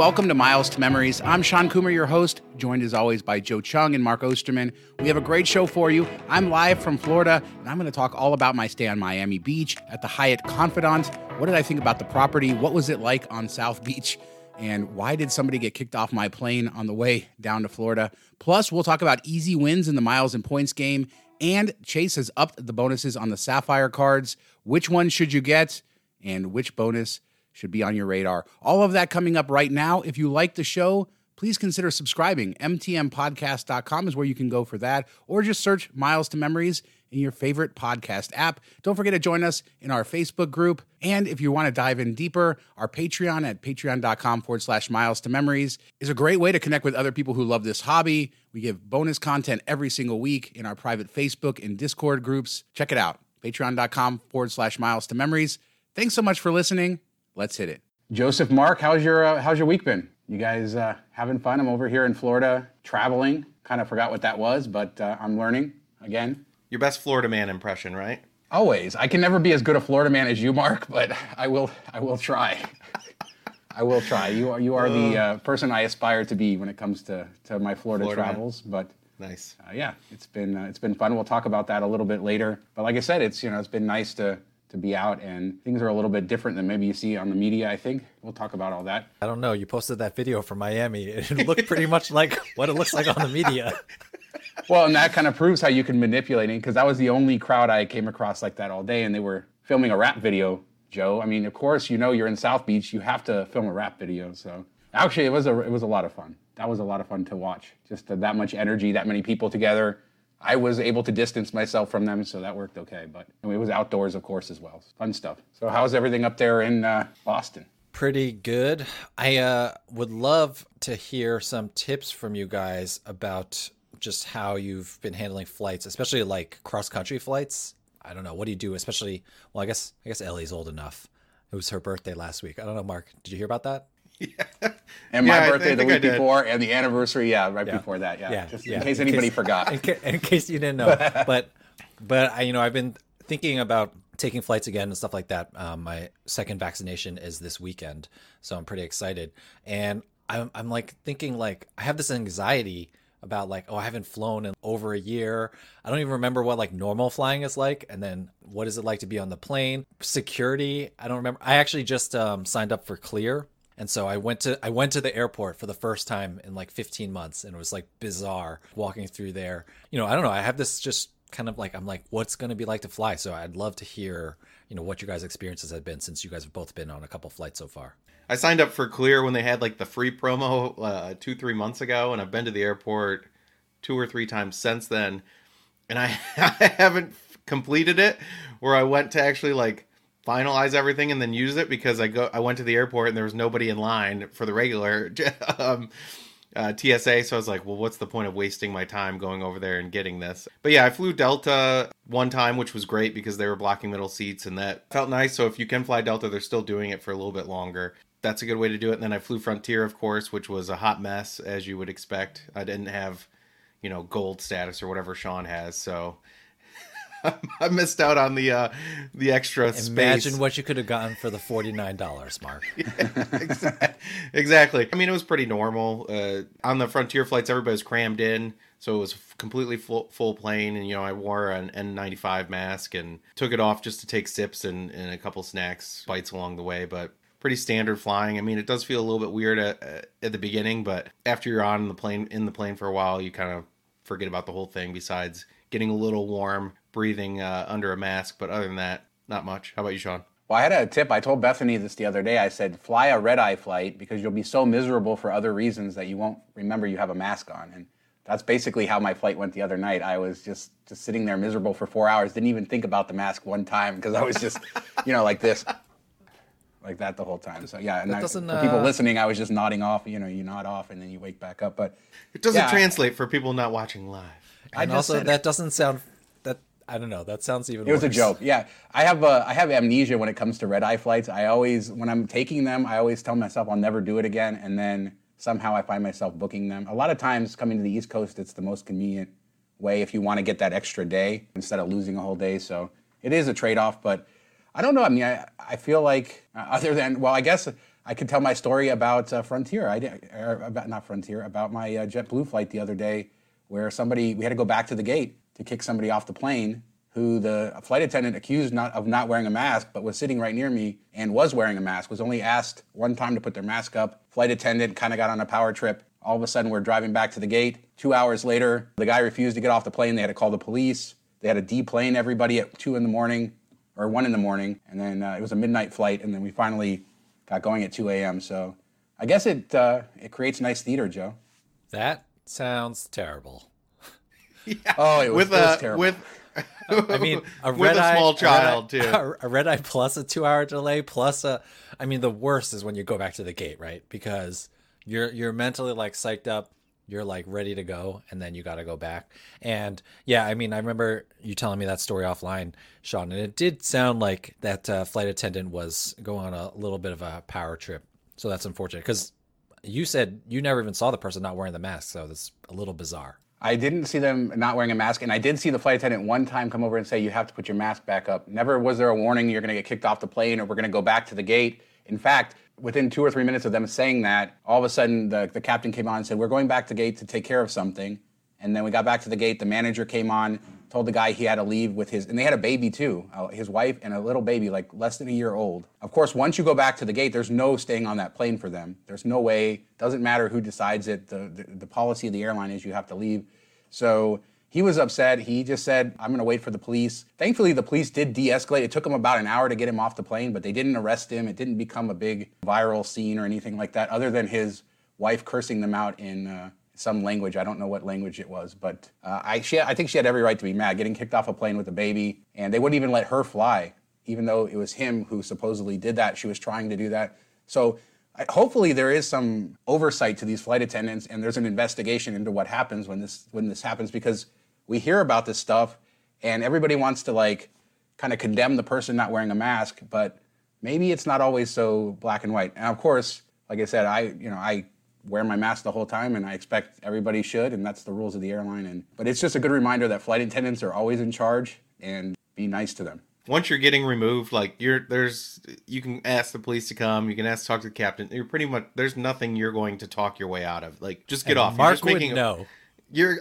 welcome to Miles to Memories. I'm Sean Coomer, your host, joined as always by Joe Chung and Mark Osterman. We have a great show for you. I'm live from Florida, and I'm going to talk all about my stay on Miami Beach at the Hyatt Confidante. What did I think about the property? What was it like on South Beach? And why did somebody get kicked off my plane on the way down to Florida? Plus, we'll talk about easy wins in the miles and points game. And Chase has upped the bonuses on the Sapphire cards. Which one should you get? And which bonus should be on your radar. All of that coming up right now. If you like the show, please consider subscribing. MTMpodcast.com is where you can go for that, or just search Miles to Memories in your favorite podcast app. Don't forget to join us in our Facebook group. And if you want to dive in deeper, our Patreon at patreon.com forward slash miles to memories is a great way to connect with other people who love this hobby. We give bonus content every single week in our private Facebook and Discord groups. Check it out. Patreon.com forward slash miles to memories. Thanks so much for listening. Let's hit it. Joseph, Mark, how's your uh, how's your week been? You guys uh, having fun? I'm over here in Florida traveling. Kind of forgot what that was, but uh, I'm learning again. Your best Florida man impression, right? Always. I can never be as good a Florida man as you, Mark, but I will. I will try. I will try. You are you are the uh, person I aspire to be when it comes to, to my Florida, Florida travels. Man. But nice. Uh, yeah, it's been uh, it's been fun. We'll talk about that a little bit later. But like I said, it's you know it's been nice to to be out and things are a little bit different than maybe you see on the media i think. We'll talk about all that. I don't know. You posted that video from miami. It looked pretty much like what it looks like on the media. Well and that kind of proves how you can manipulate it because that was the only crowd i came across like that all day and they were filming a rap video joe. I mean of course you know you're in south beach you have to film a rap video so. Actually it was a it was a lot of fun. That was a lot of fun to watch. Just that much energy that many people together I was able to distance myself from them, so that worked okay. But it was outdoors, of course, as well. Fun stuff. So, how's everything up there in uh, Boston? Pretty good. I uh, would love to hear some tips from you guys about just how you've been handling flights, especially like cross country flights. I don't know. What do you do? Especially, well, I guess I guess Ellie's old enough. It was her birthday last week. I don't know, Mark. Did you hear about that? Yeah. And my yeah, birthday the week before, and the anniversary, yeah, right yeah. before that, yeah. yeah. Just in case anybody case, forgot. In, ca- in, case you didn't know, but but I, you know, I've been thinking about taking flights again and stuff like that. Um, my second vaccination is this weekend, so I'm pretty excited. And I'm I'm like thinking like I have this anxiety about like oh I haven't flown in over a year. I don't even remember what like normal flying is like and then what is it like to be on the plane? Security, I don't remember. I actually just um, signed up for Clear and so I went to I went to the airport for the first time in like 15 months and it was like bizarre walking through there. You know, I don't know, I have this just kind of like I'm like what's going to be like to fly. So I'd love to hear, you know, what your guys' experiences have been since you guys have both been on a couple flights so far. I signed up for Clear when they had like the free promo uh, 2 3 months ago and I've been to the airport two or three times since then and I, I haven't completed it where I went to actually like finalize everything and then use it because I go I went to the airport and there was nobody in line for the regular um, uh, TSA. So I was like, well, what's the point of wasting my time going over there and getting this? But yeah, I flew Delta one time, which was great because they were blocking middle seats and that felt nice. So if you can fly Delta, they're still doing it for a little bit longer. That's a good way to do it. And then I flew Frontier, of course, which was a hot mess as you would expect. I didn't have, you know, gold status or whatever Sean has. So I missed out on the uh, the extra Imagine space. what you could have gotten for the forty nine dollars, Mark. yeah, exactly. I mean, it was pretty normal. Uh, on the Frontier flights, everybody was crammed in, so it was completely full, full plane. And you know, I wore an N ninety five mask and took it off just to take sips and, and a couple snacks, bites along the way. But pretty standard flying. I mean, it does feel a little bit weird at, at the beginning, but after you're on the plane in the plane for a while, you kind of forget about the whole thing. Besides getting a little warm breathing uh, under a mask. But other than that, not much. How about you, Sean? Well, I had a tip. I told Bethany this the other day. I said, fly a red eye flight because you'll be so miserable for other reasons that you won't remember you have a mask on. And that's basically how my flight went the other night. I was just, just sitting there miserable for four hours. Didn't even think about the mask one time because I was just, you know, like this, like that the whole time. So yeah, and I, for uh... people listening, I was just nodding off. You know, you nod off and then you wake back up. But it doesn't yeah, translate for people not watching live. And also, that doesn't sound I don't know. That sounds even. It was worse. a joke. Yeah, I have uh, I have amnesia when it comes to red eye flights. I always, when I'm taking them, I always tell myself I'll never do it again, and then somehow I find myself booking them. A lot of times, coming to the East Coast, it's the most convenient way if you want to get that extra day instead of losing a whole day. So it is a trade off, but I don't know. I mean, I I feel like uh, other than well, I guess I could tell my story about uh, Frontier. I did, er, about not Frontier, about my uh, JetBlue flight the other day, where somebody we had to go back to the gate to kick somebody off the plane who the flight attendant accused not, of not wearing a mask, but was sitting right near me and was wearing a mask, was only asked one time to put their mask up. Flight attendant kind of got on a power trip. All of a sudden, we're driving back to the gate. Two hours later, the guy refused to get off the plane. They had to call the police. They had to deplane everybody at two in the morning or one in the morning, and then uh, it was a midnight flight, and then we finally got going at 2 a.m. So I guess it uh, it creates nice theater, Joe. That sounds terrible. Yeah. Oh, it was, with it was a terrible. with I mean, a with red a eye, small red child eye- too. A red eye plus a two-hour delay plus a. I mean, the worst is when you go back to the gate, right? Because you're you're mentally like psyched up, you're like ready to go, and then you got to go back. And yeah, I mean, I remember you telling me that story offline, Sean, and it did sound like that uh, flight attendant was going on a little bit of a power trip. So that's unfortunate because you said you never even saw the person not wearing the mask, so that's a little bizarre. I didn't see them not wearing a mask, and I did see the flight attendant one time come over and say, "You have to put your mask back up." Never was there a warning you're going to get kicked off the plane or we're going to go back to the gate. In fact, within two or three minutes of them saying that, all of a sudden the, the captain came on and said, "We're going back to gate to take care of something." And then we got back to the gate. The manager came on, told the guy he had to leave with his, and they had a baby too, uh, his wife and a little baby, like less than a year old. Of course, once you go back to the gate, there's no staying on that plane for them. There's no way. Doesn't matter who decides it. The, the, the policy of the airline is you have to leave. So he was upset. He just said, I'm going to wait for the police. Thankfully, the police did de escalate. It took them about an hour to get him off the plane, but they didn't arrest him. It didn't become a big viral scene or anything like that, other than his wife cursing them out in uh, some language. I don't know what language it was, but uh, I, she, I think she had every right to be mad, getting kicked off a plane with a baby, and they wouldn't even let her fly, even though it was him who supposedly did that. She was trying to do that. So I- hopefully there is some oversight to these flight attendants, and there's an investigation into what happens when this when this happens because we hear about this stuff, and everybody wants to like kind of condemn the person not wearing a mask, but maybe it's not always so black and white. And of course, like I said, I you know I wear my mask the whole time, and I expect everybody should, and that's the rules of the airline. And but it's just a good reminder that flight attendants are always in charge, and be nice to them. once you're getting removed, like you're there's you can ask the police to come, you can ask to talk to the captain. You're pretty much there's nothing you're going to talk your way out of. Like just get off. you're Mark just would making a- know. you're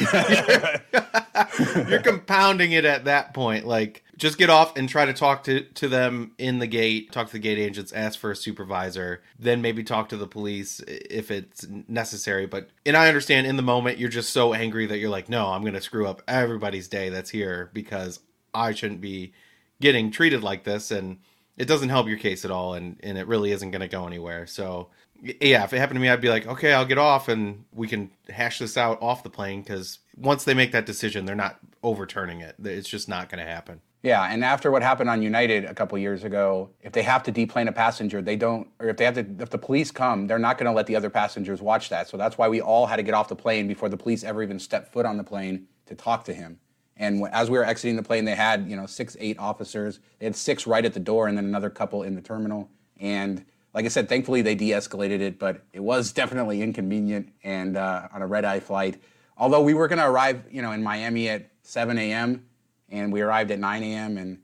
you're compounding it at that point like just get off and try to talk to to them in the gate talk to the gate agents ask for a supervisor then maybe talk to the police if it's necessary. But and i understand in the moment you're just so angry that you're like no i'm gonna screw up everybody's day that's here because i shouldn't be getting treated like this. And it doesn't help your case at all and and it really isn't going to go anywhere. So yeah if it happened to me i'd be like okay i'll get off and we can hash this out off the plane because once they make that decision they're not overturning it. It's just not going to happen Yeah, and after what happened on United a couple years ago, if they have to deplane a passenger, they don't, or if they have to, if the police come, they're not going to let the other passengers watch that. So that's why we all had to get off the plane before the police ever even stepped foot on the plane to talk to him. And as we were exiting the plane, they had you know six, eight officers. They had six right at the door, and then another couple in the terminal. And like I said, thankfully they de-escalated it, but it was definitely inconvenient and uh, on a red eye flight. Although we were going to arrive, you know, in Miami at 7 a.m and we arrived at 9 a.m. and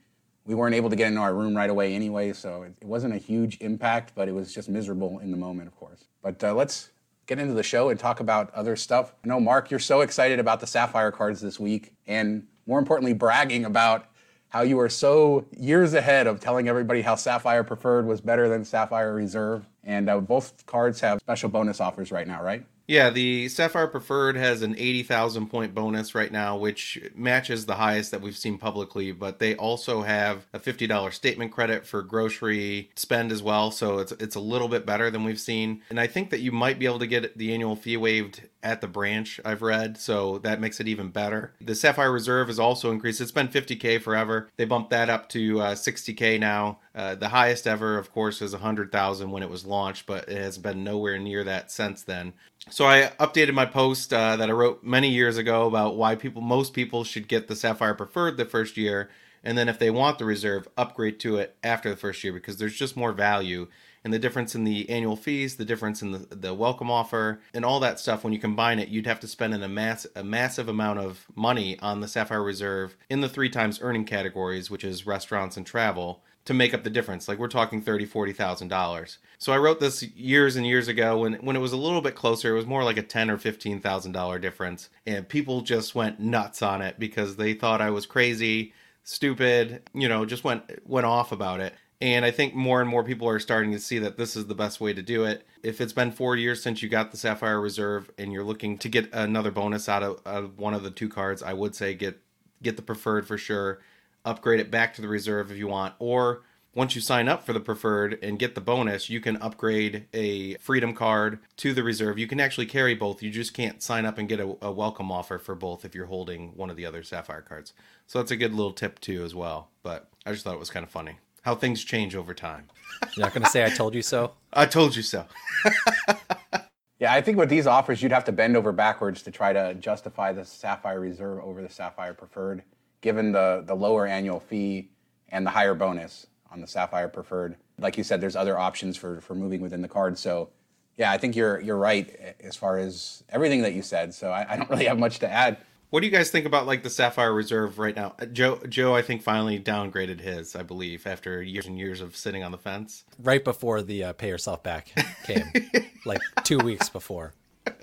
we weren't able to get into our room right away anyway, so it, it wasn't a huge impact, but it was just miserable in the moment, of course. But uh, let's get into the show and talk about other stuff. I know, Mark, you're so excited about the Sapphire cards this week, and more importantly, bragging about how you are so years ahead of telling everybody how Sapphire Preferred was better than Sapphire Reserve. And uh, both cards have special bonus offers right now, right? Yeah, the Sapphire Preferred has an 80,000 point bonus right now, which matches the highest that we've seen publicly, but they also have a $50 statement credit for grocery spend as well, so it's it's a little bit better than we've seen. And I think that you might be able to get the annual fee waived at the branch, I've read, so that makes it even better. The Sapphire Reserve is also increased. It's been 50k forever. They bumped that up to uh, 60k now. Uh, the highest ever, of course, is 100,000 when it was launched, but it has been nowhere near that since then. So I updated my post uh, that I wrote many years ago about why people, most people, should get the Sapphire Preferred the first year, and then if they want the Reserve, upgrade to it after the first year because there's just more value. And the difference in the annual fees, the difference in the, the welcome offer, and all that stuff, when you combine it, you'd have to spend an, a, mass, a massive amount of money on the Sapphire Reserve in the three times earning categories, which is restaurants and travel, to make up the difference. Like we're talking thirty, forty thousand dollars. So I wrote this years and years ago when when it was a little bit closer. It was more like a ten or fifteen thousand dollar difference, and people just went nuts on it because they thought I was crazy, stupid. You know, just went went off about it. And I think more and more people are starting to see that this is the best way to do it. If it's been four years since you got the Sapphire Reserve and you're looking to get another bonus out of, out of one of the two cards, I would say get get the preferred for sure. Upgrade it back to the reserve if you want, or once you sign up for the preferred and get the bonus, you can upgrade a freedom card to the reserve. You can actually carry both. You just can't sign up and get a, a, welcome offer for both if you're holding one of the other Sapphire cards. So that's a good little tip too as well. But I just thought it was kind of funny how things change over time. You're not going to say I told you so? I told you so. yeah, I think with these offers, you'd have to bend over backwards to try to justify the Sapphire Reserve over the Sapphire Preferred, given the, the lower annual fee and the higher bonus on the Sapphire Preferred. Like you said, there's other options for, for moving within the card. So, yeah, I think you're you're right as far as everything that you said. So I, I don't really have much to add. What do you guys think about like the Sapphire Reserve right now? Uh, Joe, Joe, I think finally downgraded his, I believe, after years and years of sitting on the fence. Right before the uh, pay yourself back came, like two weeks before.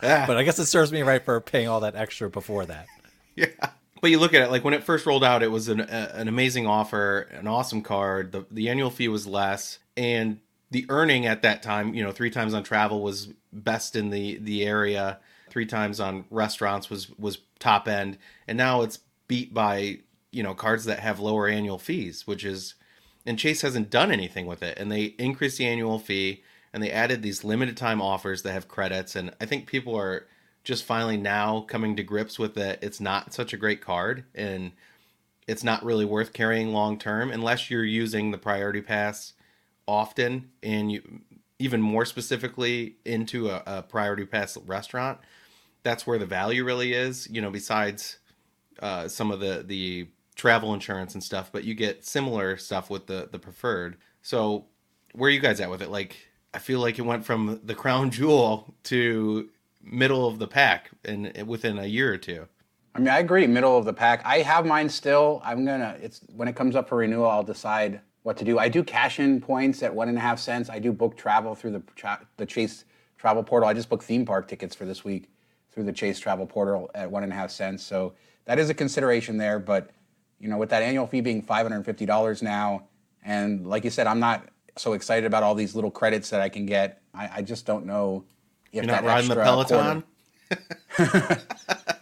Ah. But I guess it serves me right for paying all that extra before that. Yeah. But you look at it like when it first rolled out, it was an an amazing offer, an awesome card. The the annual fee was less, and the earning at that time, you know, three times on travel was best in the the area. Three times on restaurants was was top end, and now it's beat by you know cards that have lower annual fees, which is and Chase hasn't done anything with it, and they increased the annual fee and they added these limited time offers that have credits, and I think people are just finally now coming to grips with that it's not such a great card and it's not really worth carrying long term unless you're using the priority pass often and you even more specifically into a, a priority pass restaurant that's where the value really is. You know, besides uh, some of the the travel insurance and stuff, but you get similar stuff with the the preferred. So where are you guys at with it? Like, I feel like it went from the crown jewel to middle of the pack in within a year or two. I mean, I agree, middle of the pack. I have mine still. I'm gonna. It's when it comes up for renewal, I'll decide what to do. I do cash in points at one and a half cents. I do book travel through the the Chase travel portal. I just booked theme park tickets for this week through the Chase Travel Portal at one and a half cents. So that is a consideration there. But you know, with that annual fee being five hundred and fifty dollars now, and like you said, I'm not so excited about all these little credits that I can get. I, I just don't know if You're not riding the Peloton.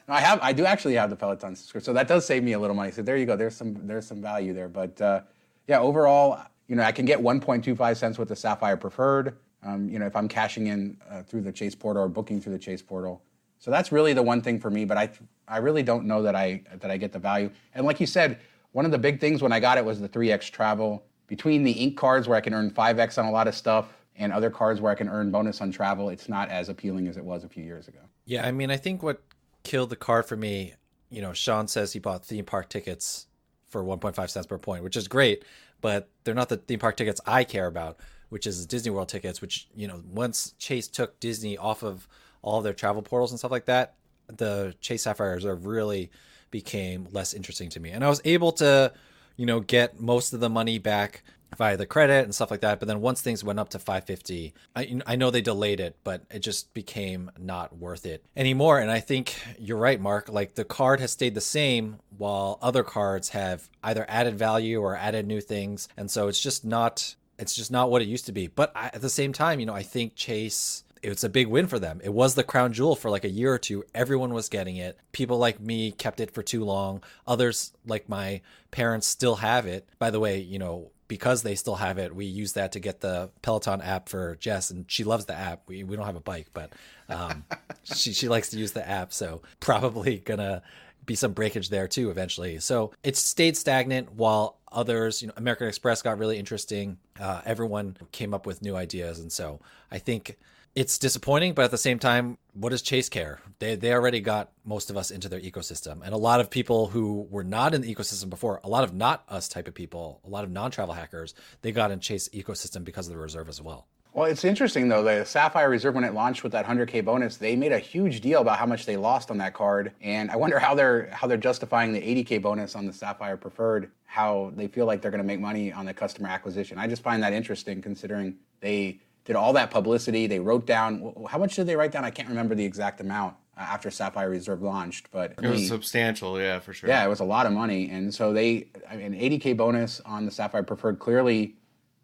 I have, I do actually have the Peloton subscription, so that does save me a little money. So there you go. There's some, there's some value there. But uh, yeah, overall, you know, I can get 1.25 cents with the Sapphire Preferred. Um, you know, if I'm cashing in uh, through the Chase portal or booking through the Chase portal. So that's really the one thing for me. But I I really don't know that I that I get the value. And like you said, one of the big things when I got it was the 3x travel. Between the ink cards where I can earn 5x on a lot of stuff and other cards where I can earn bonus on travel, it's not as appealing as it was a few years ago. Yeah, I mean, I think what killed the card for me, you know, Sean says he bought theme park tickets for 1.5 cents per point, which is great, but they're not the theme park tickets I care about, which is Disney World tickets, which, you know, once Chase took Disney off of all their travel portals and stuff like that, the Chase Sapphire Reserve really became less interesting to me. And I was able to, you know, get most of the money back via the credit and stuff like that. But then once things went up to 550, I, I know they delayed it, but it just became not worth it anymore. And I think you're right, Mark. Like the card has stayed the same while other cards have either added value or added new things. And so it's just not, it's just not what it used to be. But I, at the same time, you know, I think Chase it's a big win for them. It was the crown jewel for like a year or two. Everyone was getting it. People like me kept it for too long. Others, like my parents, still have it. By the way, you know, because they still have it, we use that to get the Peloton app for Jess, and she loves the app. We, we don't have a bike, but um, she she likes to use the app, so probably gonna be some breakage there too eventually. So it stayed stagnant while others, you know, American Express got really interesting. Uh, everyone came up with new ideas, and so I think it's disappointing, but at the same time, what does Chase care? They they already got most of us into their ecosystem, and a lot of people who were not in the ecosystem before, a lot of not us type of people, a lot of non travel hackers, they got in Chase ecosystem because of the reserve as well. Well, it's interesting though. The Sapphire Reserve, when it launched with that 100k bonus, they made a huge deal about how much they lost on that card, and I wonder how they're how they're justifying the 80k bonus on the Sapphire Preferred. How they feel like they're going to make money on the customer acquisition. I just find that interesting, considering they did all that publicity. They wrote down how much did they write down? I can't remember the exact amount uh, after Sapphire Reserve launched, but it was substantial, yeah, for sure. Yeah, it was a lot of money, and so they I mean, 80k bonus on the Sapphire Preferred. Clearly,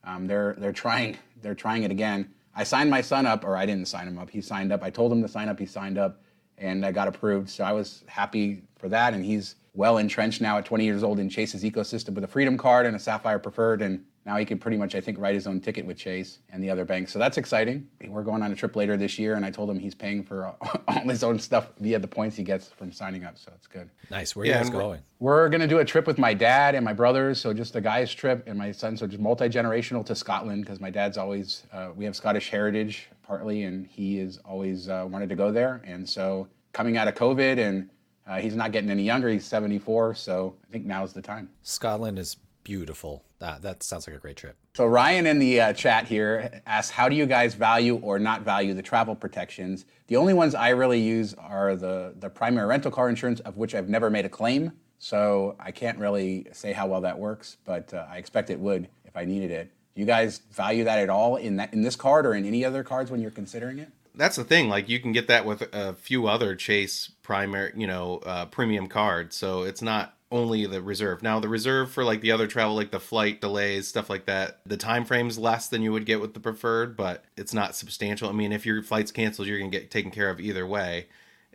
um, they're they're trying they're trying it again. I signed my son up, or I didn't sign him up. He signed up. I told him to sign up. He signed up, and I got approved. So I was happy for that. And he's well entrenched now at 20 years old in Chase's ecosystem with a Freedom card and a Sapphire Preferred, and now he can pretty much, I think, write his own ticket with Chase and the other banks. So that's exciting. We're going on a trip later this year, and I told him he's paying for all his own stuff via the points he gets from signing up. So it's good. Nice. Where are yeah, you guys going? We're going to do a trip with my dad and my brothers. So just a guy's trip, and my son. So just multi generational to Scotland because my dad's always, uh, we have Scottish heritage partly, and he has always uh, wanted to go there. And so coming out of COVID and uh, he's not getting any younger. He's 74, so I think now's the time. Scotland is beautiful. That that sounds like a great trip. So Ryan in the uh, chat here asks, "How do you guys value or not value the travel protections?" The only ones I really use are the the primary rental car insurance, of which I've never made a claim. So I can't really say how well that works, but uh, I expect it would if I needed it. Do you guys value that at all in that in this card or in any other cards when you're considering it? That's the thing. Like you can get that with a few other Chase primary, you know, uh, premium cards. So it's not only the reserve. Now the reserve for like the other travel, like the flight delays, stuff like that, the time frame's less than you would get with the preferred, but it's not substantial. I mean, if your flight's canceled, you're gonna get taken care of either way.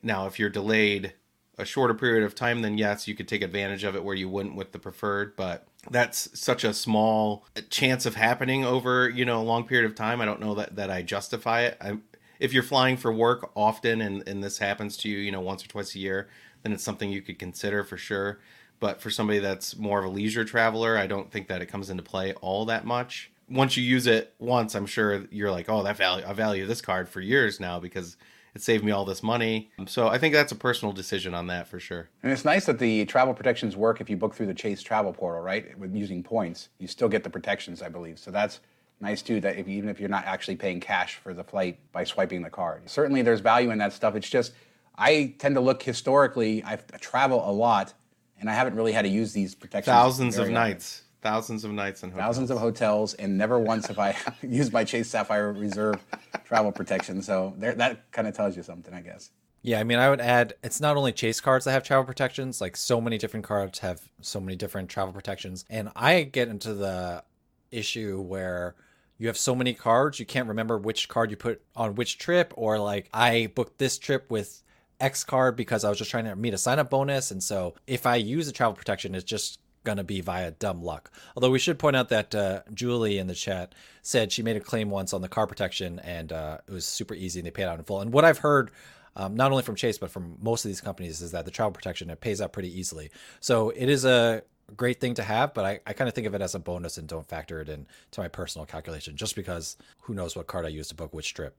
Now, if you're delayed a shorter period of time, then yes, you could take advantage of it where you wouldn't with the preferred, but that's such a small chance of happening over, you know, a long period of time. I don't know that, that I justify it. I, if you're flying for work often and, and this happens to you, you know, once or twice a year, then it's something you could consider for sure. But for somebody that's more of a leisure traveler, I don't think that it comes into play all that much. Once you use it once, I'm sure you're like, oh, that value, I value this card for years now because it saved me all this money. So I think that's a personal decision on that for sure. And it's nice that the travel protections work if you book through the Chase travel portal, right? With using points, you still get the protections, I believe. So that's nice too. That if, even if you're not actually paying cash for the flight by swiping the card, certainly there's value in that stuff. It's just I tend to look historically. I travel a lot and I haven't really had to use these protections. Thousands of nights. Thousands of nights in hotels. Thousands of hotels, and never once have I used my Chase Sapphire Reserve travel protection. So there, that kind of tells you something, I guess. Yeah, I mean, I would add it's not only Chase cards that have travel protections, like so many different cards have so many different travel protections. And I get into the issue where you have so many cards, you can't remember which card you put on which trip, or like I booked this trip with X card because I was just trying to meet a sign up bonus. And so if I use the travel protection, it's just going to be via dumb luck. Although we should point out that uh, Julie in the chat said she made a claim once on the car protection and uh, it was super easy and they paid out in full. And what I've heard, um, not only from Chase, but from most of these companies, is that the travel protection, it pays out pretty easily. So it is a great thing to have, but I, I kind of think of it as a bonus and don't factor it in to my personal calculation just because who knows what card I use to book which trip.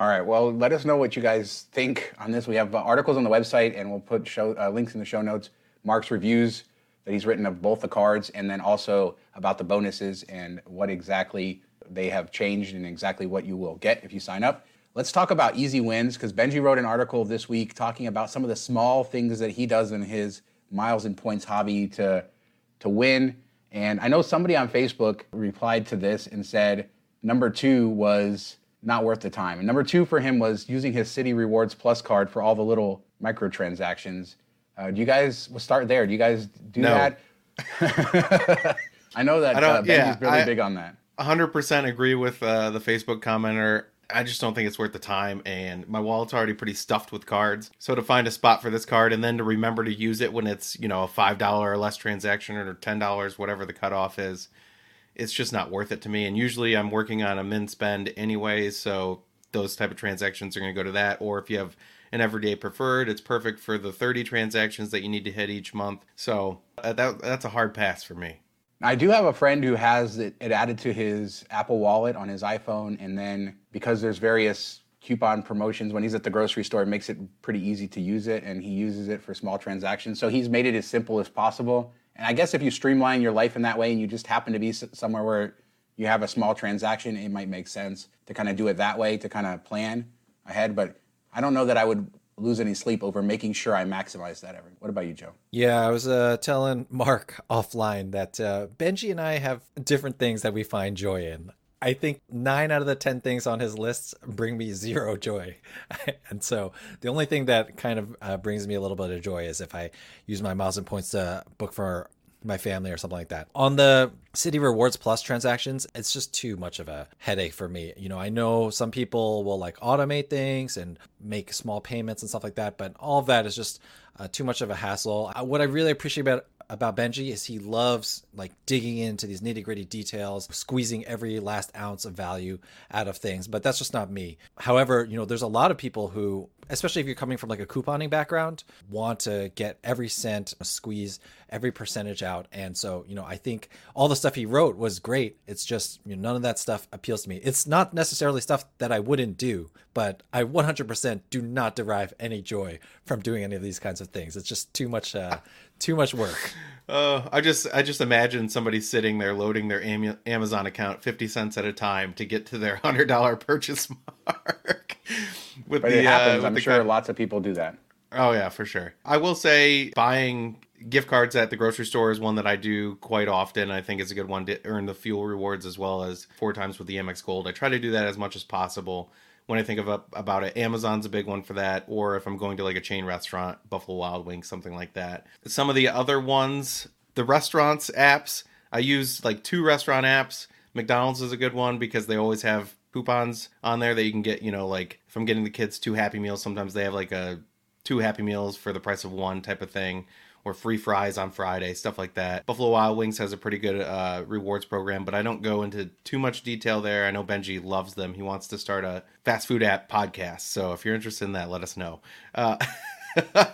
All right. Well, let us know what you guys think on this. We have uh, articles on the website, and we'll put show uh, links in the show notes. Mark's reviews that he's written of both the cards, and then also about the bonuses and what exactly they have changed and exactly what you will get if you sign up. Let's talk about easy wins because Benji wrote an article this week talking about some of the small things that he does in his miles and points hobby to to win. And I know somebody on Facebook replied to this and said number two was not worth the time. And number two for him was using his Citi Rewards Plus card for all the little microtransactions. Uh, do you guys, we'll start there. Do you guys do no. that? I know that I uh, Benji's yeah, really I, big on that. 100% agree with uh, the Facebook commenter. I just don't think it's worth the time, and my wallet's already pretty stuffed with cards. So to find a spot for this card and then to remember to use it when it's you know a five dollar or less transaction or ten dollars, whatever the cutoff is, it's just not worth it to me. And usually I'm working on a min spend anyway, so those type of transactions are going to go to that. Or if you have an everyday preferred, it's perfect for the 30 transactions that you need to hit each month. So uh, that that's a hard pass for me. I do have a friend who has it, it added to his Apple Wallet on his iPhone, and then because there's various coupon promotions when he's at the grocery store, it makes it pretty easy to use it, and he uses it for small transactions. So he's made it as simple as possible and I guess if you streamline your life in that way and you just happen to be somewhere where you have a small transaction, it might make sense to kind of do it that way to kind of plan ahead. But I don't know that I would lose any sleep over making sure I maximize that every. What about you, Joe? Yeah, I was uh, telling Mark offline that uh, Benji and I have different things that we find joy in. I think nine out of the 10 things on his list bring me zero joy. and so the only thing that kind of uh, brings me a little bit of joy is if I use my miles and points to book for my family or something like that. On the Citi Rewards Plus transactions, it's just too much of a headache for me. You know, I know some people will like automate things and make small payments and stuff like that, but all of that is just uh, too much of a hassle. Uh, what I really appreciate about about Benji is he loves like digging into these nitty gritty details, squeezing every last ounce of value out of things. But that's just not me. However, you know, there's a lot of people who, especially if you're coming from like a couponing background, want to get every cent, squeeze every percentage out. And so, you know, I think all the stuff he wrote was great. It's just, you know, none of that stuff appeals to me. It's not necessarily stuff that I wouldn't do, but I 100% do not derive any joy from doing any of these kinds of things. It's just too much, uh, too much work. Uh, I just I just imagine somebody sitting there loading their Amazon account fifty cents at a time to get to their hundred dollar purchase mark. with but the, it happens. Uh, I'm sure lots of people do that. Oh yeah, for sure. I will say buying gift cards at the grocery store is one that I do quite often. I think it's a good one to earn the fuel rewards as well as four times with the Amex Gold. I try to do that as much as possible when I think of a, about it. Amazon's a big one for that, or if I'm going to like a chain restaurant, Buffalo Wild Wings, something like that. Some of the other ones, the restaurants apps, I use like two restaurant apps. McDonald's is a good one because they always have coupons on there that you can get, you know, like if I'm getting the kids two happy meals, sometimes they have like a two happy meals for the price of one type of thing or free fries on Friday, stuff like that. Buffalo Wild Wings has a pretty good uh, rewards program, but I don't go into too much detail there. I know Benji loves them. He wants to start a fast food app podcast. So if you're interested in that, let us know. Uh,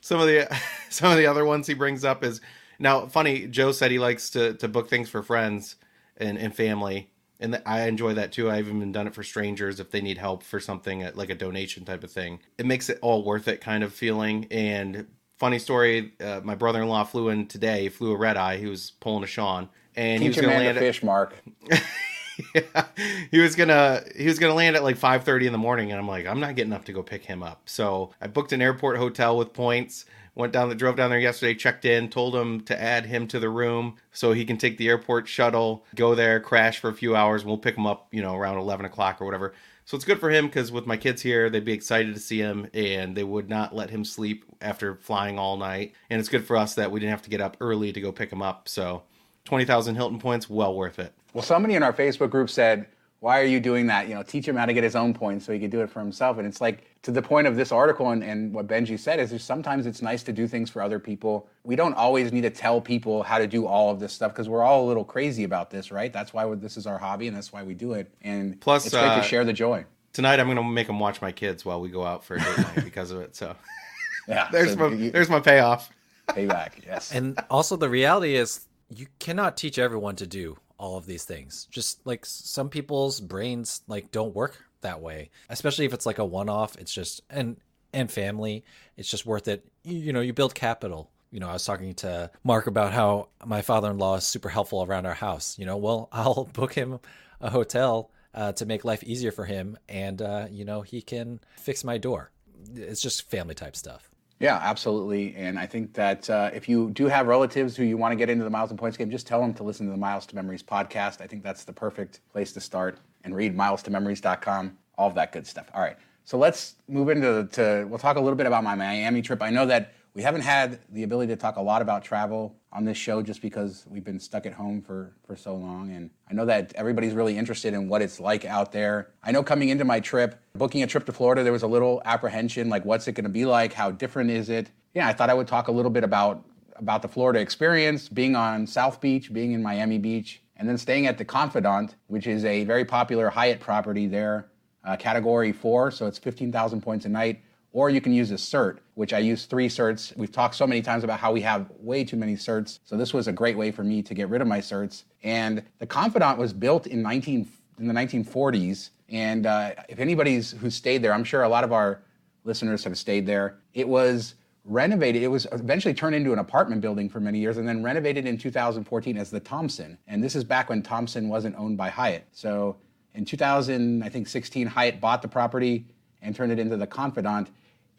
some of the some of the other ones he brings up is now funny. Joe said he likes to to book things for friends and, and family. And I enjoy that too. I've even done it for strangers if they need help for something like a donation type of thing. It makes it all worth it kind of feeling. And funny story. Uh, my brother-in-law flew in today. Flew a red eye. He was pulling a Sean, and Teach he was going to land a fish, Mark. yeah, he was gonna he was gonna land at like 5:30 in the morning, and I'm like, I'm not getting up to go pick him up. So I booked an airport hotel with points. Went down the drove down there yesterday, checked in, told him to add him to the room so he can take the airport shuttle, go there, crash for a few hours, and we'll pick him up, you know, around 11 o'clock or whatever. So it's good for him because with my kids here, they'd be excited to see him and they would not let him sleep after flying all night. And it's good for us that we didn't have to get up early to go pick him up. So 20,000 Hilton points, well worth it. Well, somebody in our Facebook group said, why are you doing that? You know, teach him how to get his own points so he can do it for himself. And it's like to the point of this article and, and what Benji said is sometimes it's nice to do things for other people. We don't always need to tell people how to do all of this stuff because we're all a little crazy about this, right? That's why this is our hobby and that's why we do it. And plus, it's great uh, to share the joy. Tonight, I'm going to make them watch my kids while we go out for a date night because of it. So, yeah, there's so my you, there's my payoff. Payback, yes. And also, the reality is, you cannot teach everyone to do all of these things. Just like some people's brains like don't work that way. Especially if it's like a one-off, it's just and and family, it's just worth it. You, you know, you build capital. You know, I was talking to Mark about how my father-in-law is super helpful around our house. You know, well, I'll book him a hotel uh, to make life easier for him, and uh, you know, he can fix my door. It's just family type stuff. Yeah, absolutely. And I think that uh, if you do have relatives who you want to get into the Miles and Points game, just tell them to listen to the Miles to Memories podcast. I think that's the perfect place to start and read milestomemories.com, all of that good stuff. All right. So let's move into to we'll talk a little bit about my Miami trip. I know that we haven't had the ability to talk a lot about travel on this show just because we've been stuck at home for, for so long. And I know that everybody's really interested in what it's like out there. I know coming into my trip, booking a trip to Florida, there was a little apprehension like, what's it going to be like? How different is it? Yeah, I thought I would talk a little bit about, about the Florida experience, being on South Beach, being in Miami Beach, and then staying at the Confidante, which is a very popular Hyatt property there, uh, category four. So it's 15,000 points a night or you can use a cert, which I use three certs. We've talked so many times about how we have way too many certs. So this was a great way for me to get rid of my certs. And the Confidante was built in 19 in the 1940s. And uh, if anybody's who stayed there, I'm sure a lot of our listeners have stayed there. It was renovated. It was eventually turned into an apartment building for many years and then renovated in 2014 as the Thompson. And this is back when Thompson wasn't owned by Hyatt. So in 2000, I think 16, Hyatt bought the property and turned it into the Confidante.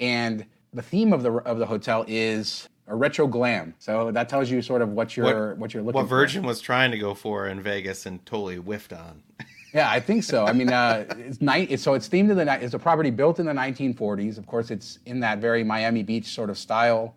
And the theme of the of the hotel is a retro glam. So that tells you sort of what you're what, what you're looking what for. Virgin was trying to go for in Vegas and totally whiffed on. Yeah, I think so. I mean, uh, it's night. So it's themed in the night. It's a property built in the 1940s. Of course, it's in that very Miami Beach sort of style,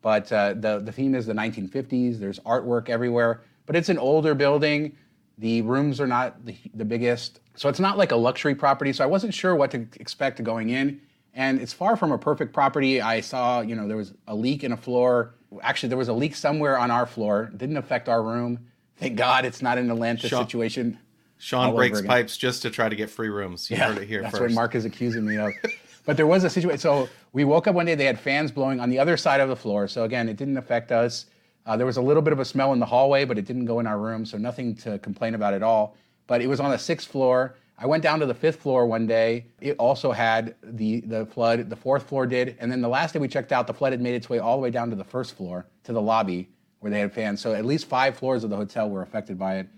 but uh, the the theme is the 1950s. There's artwork everywhere, but it's an older building. The rooms are not the, the biggest, so it's not like a luxury property. So I wasn't sure what to expect going in, and it's far from a perfect property. I saw, you know, there was a leak in a floor. Actually, there was a leak somewhere on our floor. Didn't affect our room. Thank God it's not an Atlanta Sean- situation. Sean breaks pipes just to try to get free rooms. You heard it here that's first. what Mark is accusing me of. but there was a situation. So we woke up one day. They had fans blowing on the other side of the floor. So again, it didn't affect us. Uh, there was a little bit of a smell in the hallway, but it didn't go in our room. So nothing to complain about at all. But it was on the sixth floor. I went down to the fifth floor one day. It also had the the flood. The fourth floor did, and then the last day we checked out, the flood had made its way all the way down to the first floor to the lobby where they had fans. So at least five floors of the hotel were affected by it,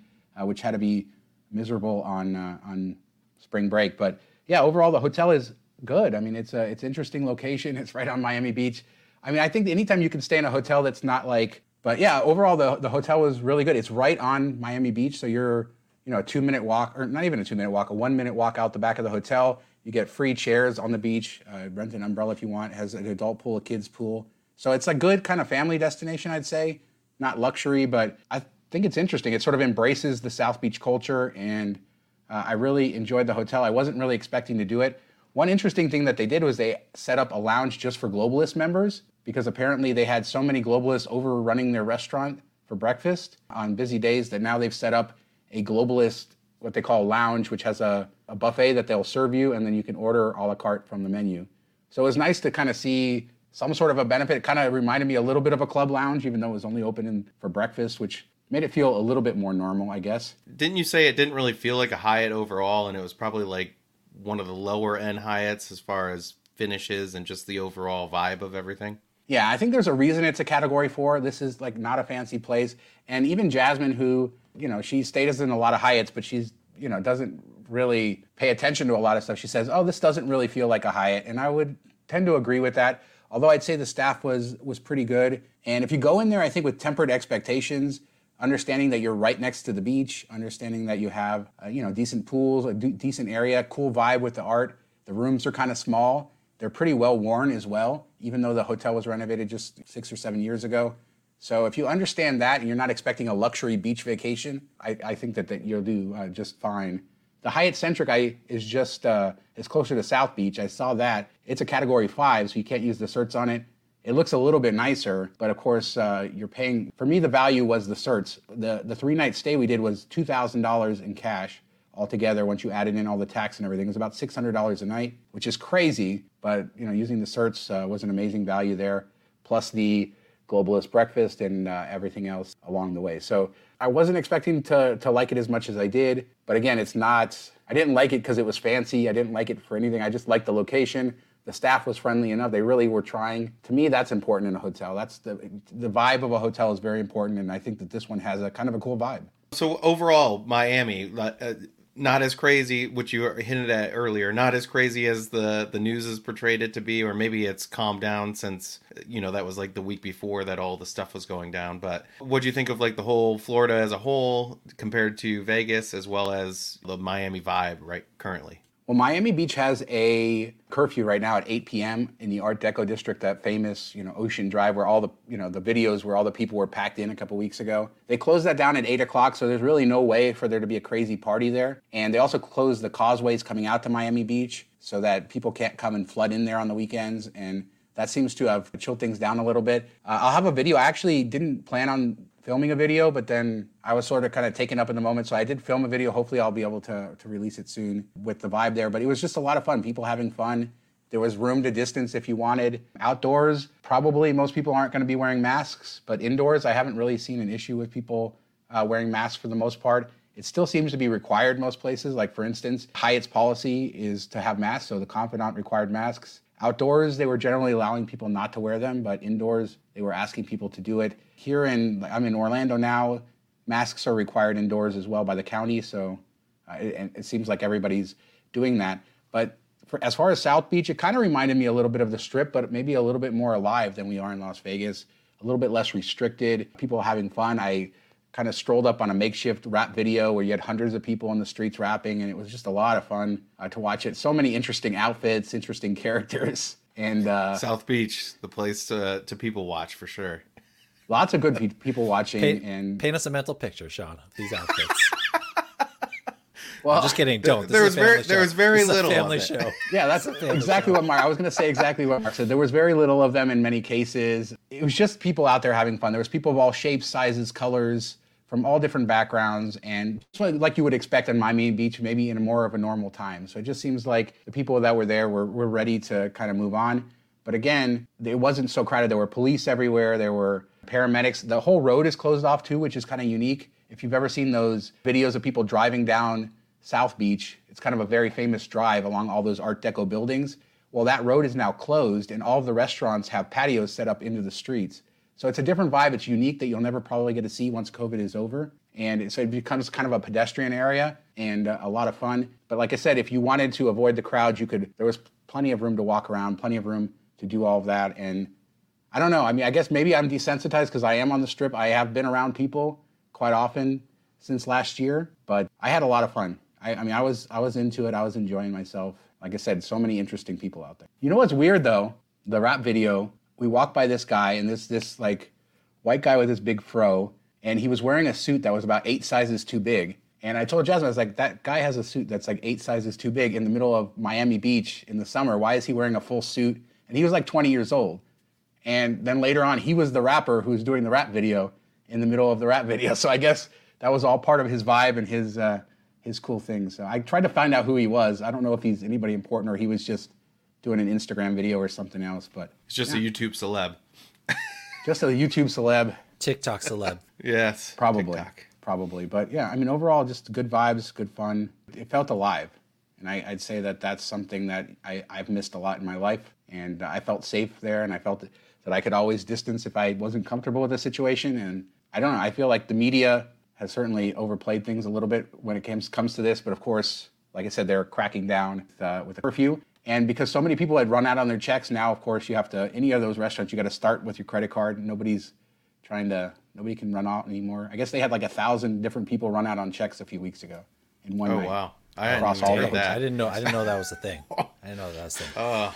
uh, which had to be miserable on uh, on spring break. But yeah, overall the hotel is good. I mean, it's a it's interesting location. It's right on Miami Beach. I mean, I think anytime you can stay in a hotel that's not like, but yeah, overall the the hotel was really good. It's right on Miami Beach, so you're you know a two minute walk or not even a two minute walk, a one minute walk out the back of the hotel. You get free chairs on the beach. Uh, rent an umbrella if you want. Has an adult pool, a kids pool. So it's a good kind of family destination, I'd say. Not luxury, but I think it's interesting. It sort of embraces the South Beach culture, and uh, I really enjoyed the hotel. I wasn't really expecting to do it. One interesting thing that they did was they set up a lounge just for globalist members because apparently they had so many globalists overrunning their restaurant for breakfast on busy days that now they've set up a globalist, what they call lounge, which has a, a buffet that they'll serve you, and then you can order a la carte from the menu. So it was nice to kind of see some sort of a benefit. It kind of reminded me a little bit of a club lounge, even though it was only open in, for breakfast, which made it feel a little bit more normal, I guess. Didn't you say it didn't really feel like a Hyatt overall, and it was probably like one of the lower end Hyatts as far as finishes and just the overall vibe of everything? Yeah, I think there's a reason it's a category four. This is like not a fancy place. And even Jasmine, who, you know, she stays in a lot of Hyatts, but she's, you know, doesn't really pay attention to a lot of stuff. She says, oh, this doesn't really feel like a Hyatt. And I would tend to agree with that. Although I'd say the staff was was pretty good. And if you go in there, I think with tempered expectations, understanding that you're right next to the beach, understanding that you have, uh, you know, decent pools, a d- decent area, cool vibe with the art. The rooms are kind of small. They're pretty well worn as well, even though the hotel was renovated just six or seven years ago. So if you understand that and you're not expecting a luxury beach vacation, I, I think that, that you'll do uh, just fine. The Hyatt Centric I, is just uh, is closer to South Beach. I saw that it's a Category Five, so you can't use the certs on it. It looks a little bit nicer, but of course uh, you're paying. For me, the value was the certs. the The three night stay we did was two thousand dollars in cash altogether. Once you added in all the tax and everything, it was about six hundred dollars a night, which is crazy. But you know, using the certs uh, was an amazing value there. Plus the globalist breakfast and uh, everything else along the way. So I wasn't expecting to, to like it as much as I did. But again, it's not, I didn't like it because it was fancy. I didn't like it for anything. I just liked the location. The staff was friendly enough. They really were trying. To me, that's important in a hotel. That's the, the vibe of a hotel is very important. And I think that this one has a kind of a cool vibe. So overall, Miami, uh, not as crazy, which you hinted at earlier, not as crazy as the the news has portrayed it to be, or maybe it's calmed down since you know that was like the week before that all the stuff was going down. But what do you think of like the whole Florida as a whole compared to Vegas, as well as the Miami vibe right currently? Well, Miami Beach has a curfew right now at 8 p.m. in the Art Deco district, that famous, you know, Ocean Drive, where all the, you know, the videos where all the people were packed in a couple weeks ago. They closed that down at 8 o'clock, so there's really no way for there to be a crazy party there. And they also closed the causeways coming out to Miami Beach so that people can't come and flood in there on the weekends. And that seems to have chilled things down a little bit. Uh, I'll have a video. I actually didn't plan on filming a video, but then I was sort of kind of taken up in the moment. So I did film a video. Hopefully, I'll be able to, to release it soon with the vibe there. But it was just a lot of fun, people having fun. There was room to distance if you wanted. Outdoors, probably most people aren't going to be wearing masks, but indoors, I haven't really seen an issue with people uh, wearing masks for the most part. It still seems to be required most places. Like, for instance, Hyatt's policy is to have masks, so the Confidante required masks. Outdoors, they were generally allowing people not to wear them, but indoors, they were asking people to do it. Here in, I'm in Orlando now, masks are required indoors as well by the county, so uh, it, it seems like everybody's doing that. But for, as far as South Beach, it kind of reminded me a little bit of the Strip, but maybe a little bit more alive than we are in Las Vegas. A little bit less restricted, people having fun. I kind of strolled up on a makeshift rap video where you had hundreds of people on the streets rapping, and it was just a lot of fun uh, to watch it. So many interesting outfits, interesting characters, and uh, South Beach, the place to to people watch for sure. Lots of good pe- people watching, paint, and paint us a mental picture, Sean, these outfits. well, I'm just kidding. Don't. There was very, there was very little family show. Yeah, that's exactly what Mark. I was going to say exactly what Mark said. There was very little of them in many cases. It was just people out there having fun. There was people of all shapes, sizes, colors from all different backgrounds and like you would expect on Miami Beach, maybe in a more of a normal time. So it just seems like the people that were there were, were ready to kind of move on. But again, it wasn't so crowded. There were police everywhere. There were paramedics. The whole road is closed off too, which is kind of unique. If you've ever seen those videos of people driving down South Beach, it's kind of a very famous drive along all those Art Deco buildings. Well, that road is now closed, and all of the restaurants have patios set up into the streets. So it's a different vibe. It's unique that you'll never probably get to see once COVID is over. And so it becomes kind of a pedestrian area and uh, a lot of fun. But like I said, if you wanted to avoid the crowds, you could, there was plenty of room to walk around, plenty of room to do all of that. And I don't know. I mean, I guess maybe I'm desensitized because I am on the strip. I have been around people quite often since last year, but I had a lot of fun. I, I mean, I was, I was into it. I was enjoying myself. Like I said, so many interesting people out there. You know what's weird though? The rap video we walked by this guy and this this like white guy with this big fro, and he was wearing a suit that was about eight sizes too big. And I told Jasmine, I was like, that guy has a suit that's like eight sizes too big in the middle of Miami Beach in the summer. Why is he wearing a full suit? And he was like 20 years old. And then later on, he was the rapper who was doing the rap video in the middle of the rap video. So I guess that was all part of his vibe and his uh, his cool thing. So I tried to find out who he was. I don't know if he's anybody important or he was just doing an Instagram video or something else. But it's just yeah. a YouTube celeb. just a YouTube celeb. TikTok celeb. yes. Probably. TikTok. Probably. But yeah, I mean, overall, just good vibes, good fun. It felt alive. And I, would say that that's something that I, I've missed a lot in my life. And I felt safe there, and I felt that I could always distance if I wasn't comfortable with the situation. And I don't know, I feel like the media has certainly overplayed things a little bit when it comes, comes to this. But of course, like I said, they're cracking down with, uh, with the curfew. And because so many people had run out on their checks, now of course you have to any of those restaurants you got to start with your credit card. Nobody's trying to nobody can run out anymore. I guess they had like a thousand different people run out on checks a few weeks ago in one oh, night. wow! I across all that. I didn't know. I didn't know that was a thing. I didn't know that was a thing. Uh.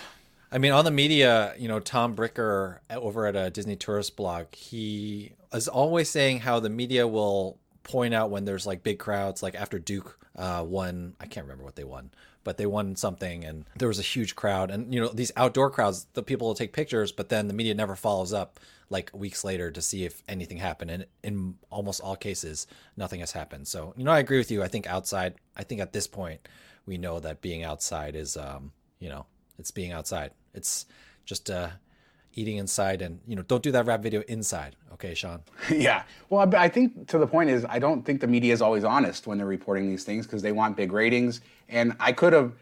I mean, on the media, you know, Tom Bricker over at a Disney Tourist blog, he is always saying how the media will point out when there's like big crowds, like after Duke uh, won. I can't remember what they won, but they won something and there was a huge crowd and you know these outdoor crowds the people will take pictures but then the media never follows up like weeks later to see if anything happened. And in almost all cases nothing has happened. So you know i agree with you. I think outside i think at this point we know that being outside is um you know it's being outside. It's just uh eating inside and you know don't do that rap video inside okay sean? Yeah. Well i think to the point is i don't think the media is always honest when they're reporting these things because they want big ratings. And i could have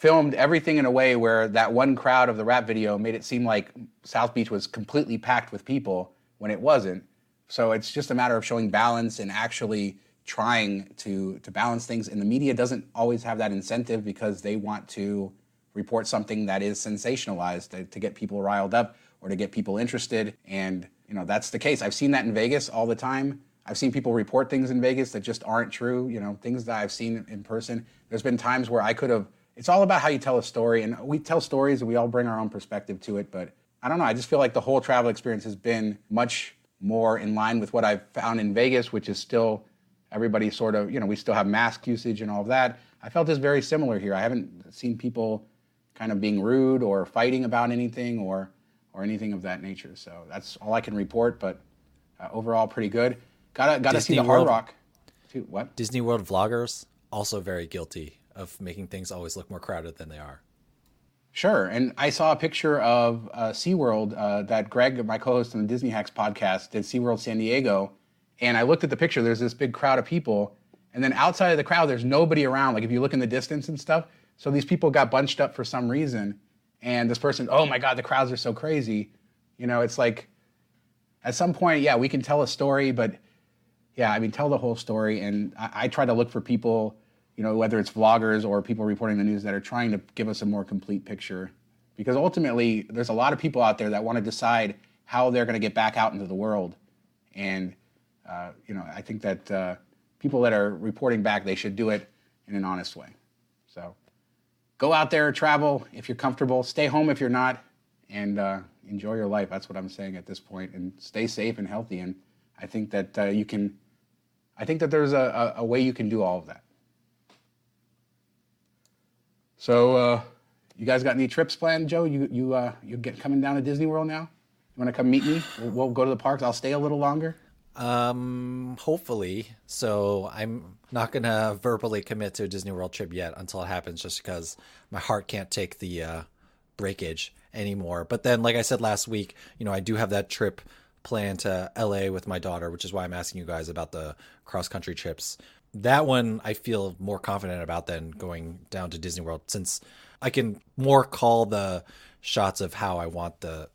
filmed everything in a way where that one crowd of the rap video made it seem like south beach was completely packed with people when it wasn't. So it's just a matter of showing balance and actually trying to to balance things. And the media doesn't always have that incentive because they want to report something that is sensationalized to, to get people riled up or to get people interested. And you know that's the case. I've seen that in Vegas all the time. I've seen people report things in Vegas that just aren't true. You know, things that I've seen in person. There's been times where I could have. It's all about how you tell a story, and we tell stories and we all bring our own perspective to it. But I don't know. I just feel like the whole travel experience has been much more in line with what I've found in Vegas, which is still everybody sort of, you know, we still have mask usage and all of that. I felt this very similar here. I haven't seen people kind of being rude or fighting about anything or or anything of that nature. So that's all I can report. But uh, overall, pretty good. Gotta got to see the Hard World, Rock. Too. What? Disney World vloggers also very guilty of making things always look more crowded than they are. Sure. And I saw a picture of uh, SeaWorld uh, that Greg, my co host on the Disney Hacks podcast, did SeaWorld San Diego. And I looked at the picture, there's this big crowd of people. And then outside of the crowd, there's nobody around. Like if you look in the distance and stuff. So these people got bunched up for some reason and this person, oh my God, the crowds are so crazy. You know, it's like at some point, yeah, we can tell a story, but yeah, I mean, tell the whole story. And I, I try to look for people, you know, whether it's vloggers or people reporting the news that are trying to give us a more complete picture. Because ultimately, there's a lot of people out there that want to decide how they're going to get back out into the world. And, uh, you know, I think that uh, people that are reporting back, they should do it in an honest way. So go out there, travel if you're comfortable, stay home if you're not, and uh, enjoy your life. That's what I'm saying at this point, and stay safe and healthy. And I think that uh, you can. I think that there's a, a, a, way you can do all of that. So, uh, you guys got any trips planned, Joe? You you uh, you get coming down to Disney World now? You want to come meet me? We'll, we'll go to the parks. I'll stay a little longer. Um, hopefully. So I'm not gonna verbally commit to a Disney World trip yet until it happens, just because my heart can't take the uh, breakage anymore. But then, like I said last week, you know, I do have that trip planned to LA with my daughter, which is why I'm asking you guys about the cross country trips. That one I feel more confident about than going down to Disney World since I can more call the shots of how I want the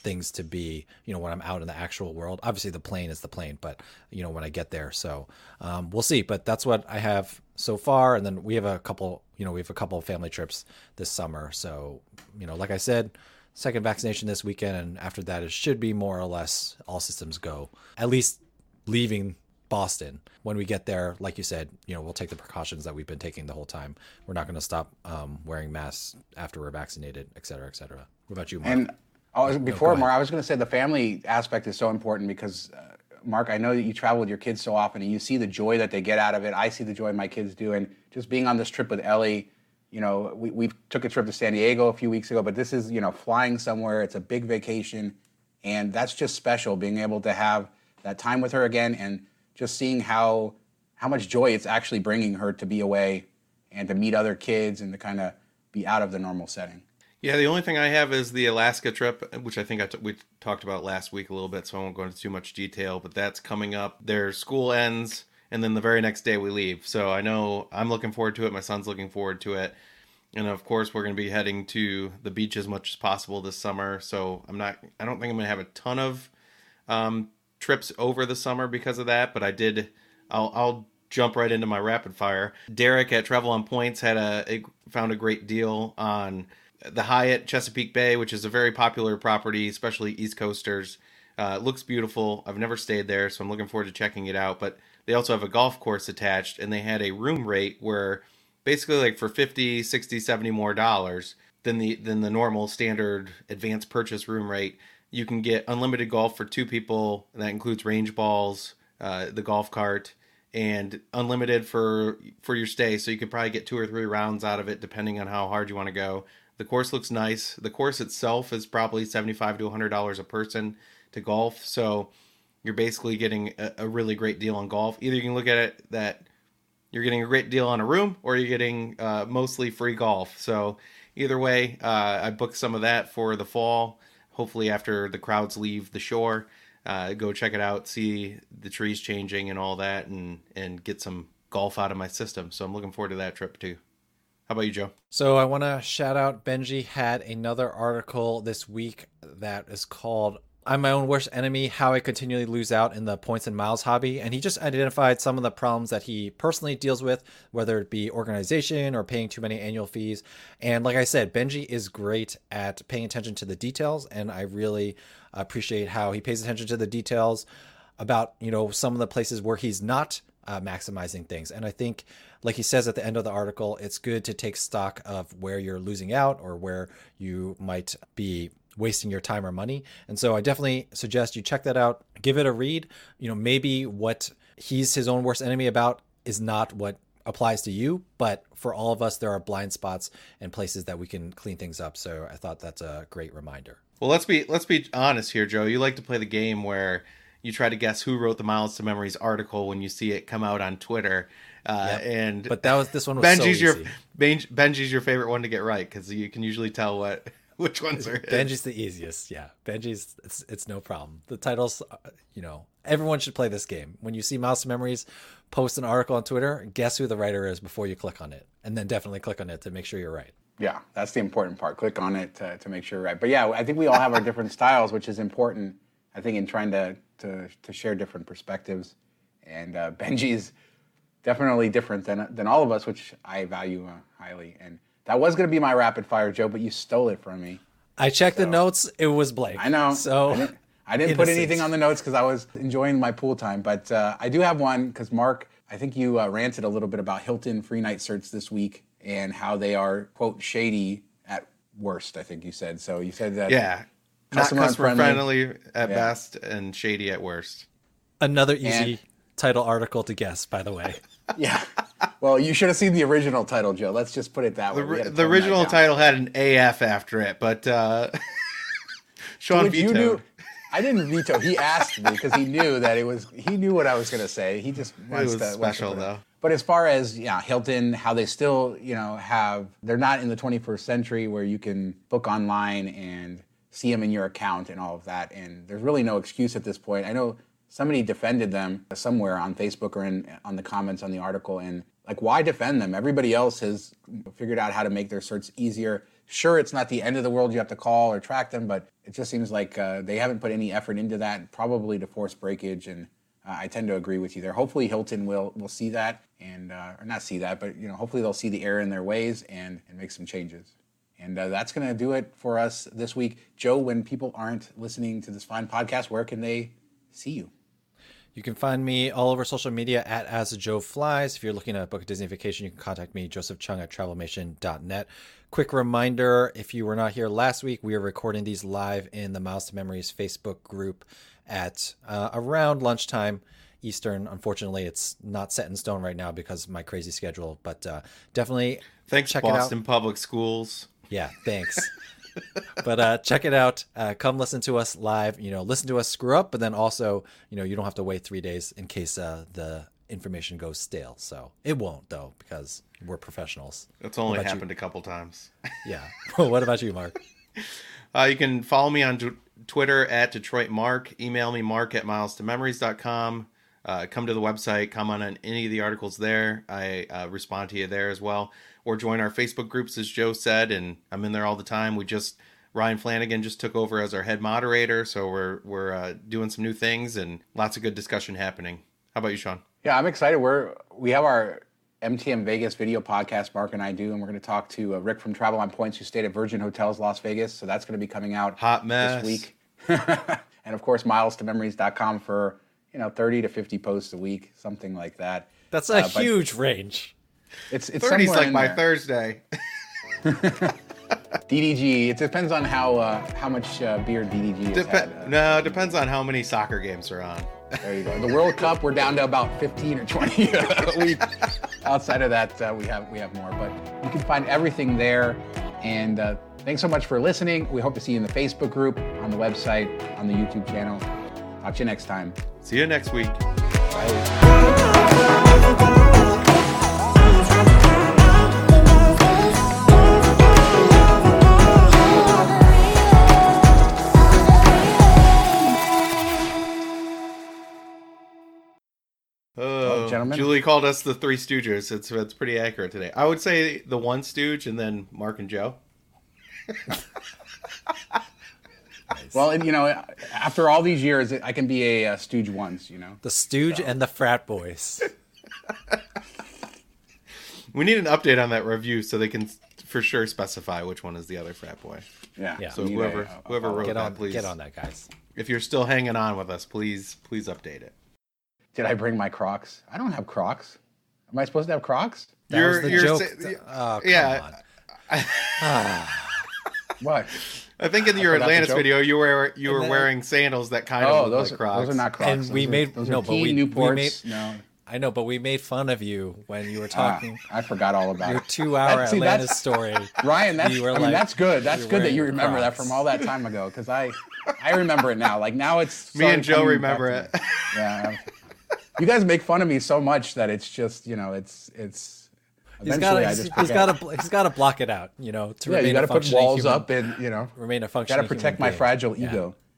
things to be, you know, when I'm out in the actual world. Obviously, the plane is the plane, but you know, when I get there, so um, we'll see. But that's what I have so far, and then we have a couple, you know, we have a couple of family trips this summer. So, you know, like I said, second vaccination this weekend, and after that, it should be more or less all systems go. At least leaving Boston. When we get there, like you said, you know, we'll take the precautions that we've been taking the whole time. We're not going to stop um, wearing masks after we're vaccinated, et cetera, et cetera. What about you, Mark? And Oh, before no, Mark, I was going to say the family aspect is so important because, uh, Mark, I know that you travel with your kids so often and you see the joy that they get out of it. I see the joy my kids do, and just being on this trip with Ellie. You know, we we took a trip to San Diego a few weeks ago, but this is you know flying somewhere. It's a big vacation, and that's just special. Being able to have that time with her again, and just seeing how how much joy it's actually bringing her to be away and to meet other kids and to kind of be out of the normal setting. Yeah, the only thing I have is the Alaska trip, which I think I t- we talked about last week a little bit, so I won't go into too much detail. But that's coming up. Their school ends, and then the very next day we leave. So I know I'm looking forward to it. My son's looking forward to it, and of course we're going to be heading to the beach as much as possible this summer. So I'm not. I don't think I'm going to have a ton of um, trips over the summer because of that. But I did. I'll, I'll jump right into my rapid fire. Derek at Travel on Points had a, a found a great deal on the Hyatt Chesapeake Bay, which is a very popular property, especially East Coasters. Uh, looks beautiful. I've never stayed there, so I'm looking forward to checking it out. But they also have a golf course attached, and they had a room rate where basically like for 50, 60, 70 more dollars than the than the normal standard advanced purchase room rate, you can get unlimited golf for two people. And that includes range balls, uh, the golf cart, and unlimited for for your stay. So you could probably get two or three rounds out of it, depending on how hard you want to go. The course looks nice. The course itself is probably seventy-five to hundred dollars a person to golf. So you're basically getting a, a, really great deal on golf. Either you can look at it that you're getting a great deal on a room, or you're getting uh, mostly free golf. So either way, uh, I booked some of that for the fall. Hopefully, after the crowds leave the shore, uh, go check it out, see the trees changing and all that, and and get some golf out of my system. So I'm looking forward to that trip too. How about you, Joe? So I want to shout out Benji had another article this week that is called I'm my own worst enemy, how I continually lose out in the points and miles hobby. And he just identified some of the problems that he personally deals with, whether it be organization or paying too many annual fees. And like I said, Benji is great at paying attention to the details. And I really appreciate how he pays attention to the details about, you know, some of the places where he's not uh, maximizing things. And I think, like he says at the end of the article, it's good to take stock of where you're losing out or where you might be wasting your time or money. And so I definitely suggest you check that out, give it a read. You know, maybe what he's his own worst enemy about is not what applies to you, but for all of us, there are blind spots and places that we can clean things up. So I thought that's a great reminder. Well, let's be let's be honest here, Joe. You like to play the game where you try to guess who wrote the Miles to Memories article when you see it come out on Twitter. Uh, yep. And but that was this one was Benji's so your Benji's your favorite one to get right because you can usually tell what which ones are his. Benji's the easiest. Yeah, Benji's it's it's no problem. The titles, uh, you know, everyone should play this game. When you see Miles to Memories post an article on Twitter, guess who the writer is before you click on it, and then definitely click on it to make sure you're right. Yeah, that's the important part. Click on it to, to make sure you're right. But yeah, I think we all have our different styles, which is important. I think in trying to to, to share different perspectives. And uh, Benji's definitely different than than all of us, which I value uh, highly. And that was going to be my rapid fire, Joe, but you stole it from me. I checked the notes; it was Blake. I know. So I didn't, I didn't put anything on the notes because I was enjoying my pool time. But uh, I do have one because Mark, I think you uh, ranted a little bit about Hilton free night certs this week and how they are quote shady at worst. I think you said so. You said that. Yeah. Customer Not customer unfriendly. friendly at Yeah. best and shady at worst. Another easy And- title article to guess, by the way. Yeah. Well, you should have seen the original title, Joe. Let's just put it that way. The, We ri- had to the original title had an AF after it, but uh, Sean Which you vetoed. knew. I didn't veto. He asked me because he knew that it was. He knew what I was going to say. He just wants was to wants to special, though. But as far as yeah, Hilton, how they still you know have they're not in the 21st century where you can book online and see them in your account and all of that. And there's really no excuse at this point. I know somebody defended them somewhere on Facebook or in on the comments on the article and like why defend them? Everybody else has figured out how to make their search easier. Sure, it's not the end of the world. You have to call or track them, but it just seems like uh, they haven't put any effort into that, probably to force breakage. And uh, I tend to agree with you there. Hopefully, Hilton will will see that and uh, or not see that, but you know, hopefully they'll see the error in their ways and and make some changes. And uh, that's going to do it for us this week. Joe, when people aren't listening to this fine podcast, where can they see you? You can find me all over social media at As Joe Flies. If you're looking to book a Disney vacation, you can contact me, Joseph Chung at travelmation.net. Quick reminder if you were not here last week, we are recording these live in the Miles to Memories Facebook group at uh, around lunchtime Eastern. Unfortunately, it's not set in stone right now because of my crazy schedule, but uh, definitely Thanks, check it out. Boston Public Schools. Yeah, thanks. but uh, check it out. Uh, come listen to us live. You know, listen to us screw up, but then also, you know, you don't have to wait three days in case uh, the information goes stale. So it won't though because we're professionals. That's only about you? happened a couple times. Yeah. Well, what about you, Mark? Uh, you can follow me on t- Twitter at Detroit Mark. Email me mark at miles2memories.com. Uh, come to the website, comment on any of the articles there. I uh, respond to you there as well. Or join our Facebook groups, as Joe said, and I'm in there all the time. We just Ryan Flanagan just took over as our head moderator, so we're we're uh, doing some new things and lots of good discussion happening. How about you, Sean? Yeah, I'm excited. We're we have our MTM Vegas video podcast. Mark and I do, and we're going to talk to uh, Rick from Travel on Points, who stayed at Virgin Hotels Las Vegas. So that's going to be coming out Hot mess. this week. and of course, miles to memories.com for you know 30 to 50 posts a week, something like that. That's a Uh, but huge range. It's it's 30's somewhere like in my there. Thursday. DDG. It depends on how uh, how much uh, beer DDG has Dep- had. Uh, no, it depends on how many soccer games are on. There you go. The World Cup, we're down to about 15 or 20 a week. Outside of that, uh, we have we have more. But you can find everything there. And uh, thanks so much for listening. We hope to see you in the Facebook group, on the website, on the YouTube channel. Talk to you next time. See you next week. Oh, gentlemen. Julie called us the Three Stooges. It's it's pretty accurate today. I would say the one Stooge and then Mark and Joe. Well, and, you know, after all these years, I can be a, uh stooge once. You know. The Stooge and the Frat Boys. We need an update on that review so they can for sure specify which one is the other frat boy. Yeah. Yeah. So whoever a- a- whoever wrote Get that, on, please get on that, guys. If you're still hanging on with us, please please update it. Did I bring my Crocs? I don't have Crocs. Am I supposed to have Crocs? That You're- was the you're joke. sa- oh, come yeah. on. What? I think in your Atlantis video you were you were then- wearing sandals that kind Oh, of look those, like are, Crocs. those are not Crocs. And Those we are- made- those no, are but Key we- we Newports. made- no. I know, but we made fun of you when you were Ah, talking I forgot all about your it. two-hour That- see, Atlantis that's- story. Ryan, that's You were I mean like- that's good. That's good that you remember that from all that time ago because I I remember it now. Like now it's Me and Joe remember it. Yeah. You guys make fun of me so much that it's just you know it's it's. He's got Eventually, to I he's, just he's forget. got to he's got to block it out, you know, to Yeah, you got to put walls human- up and you know remain a functional. got to protect my being. fragile Yeah. ego.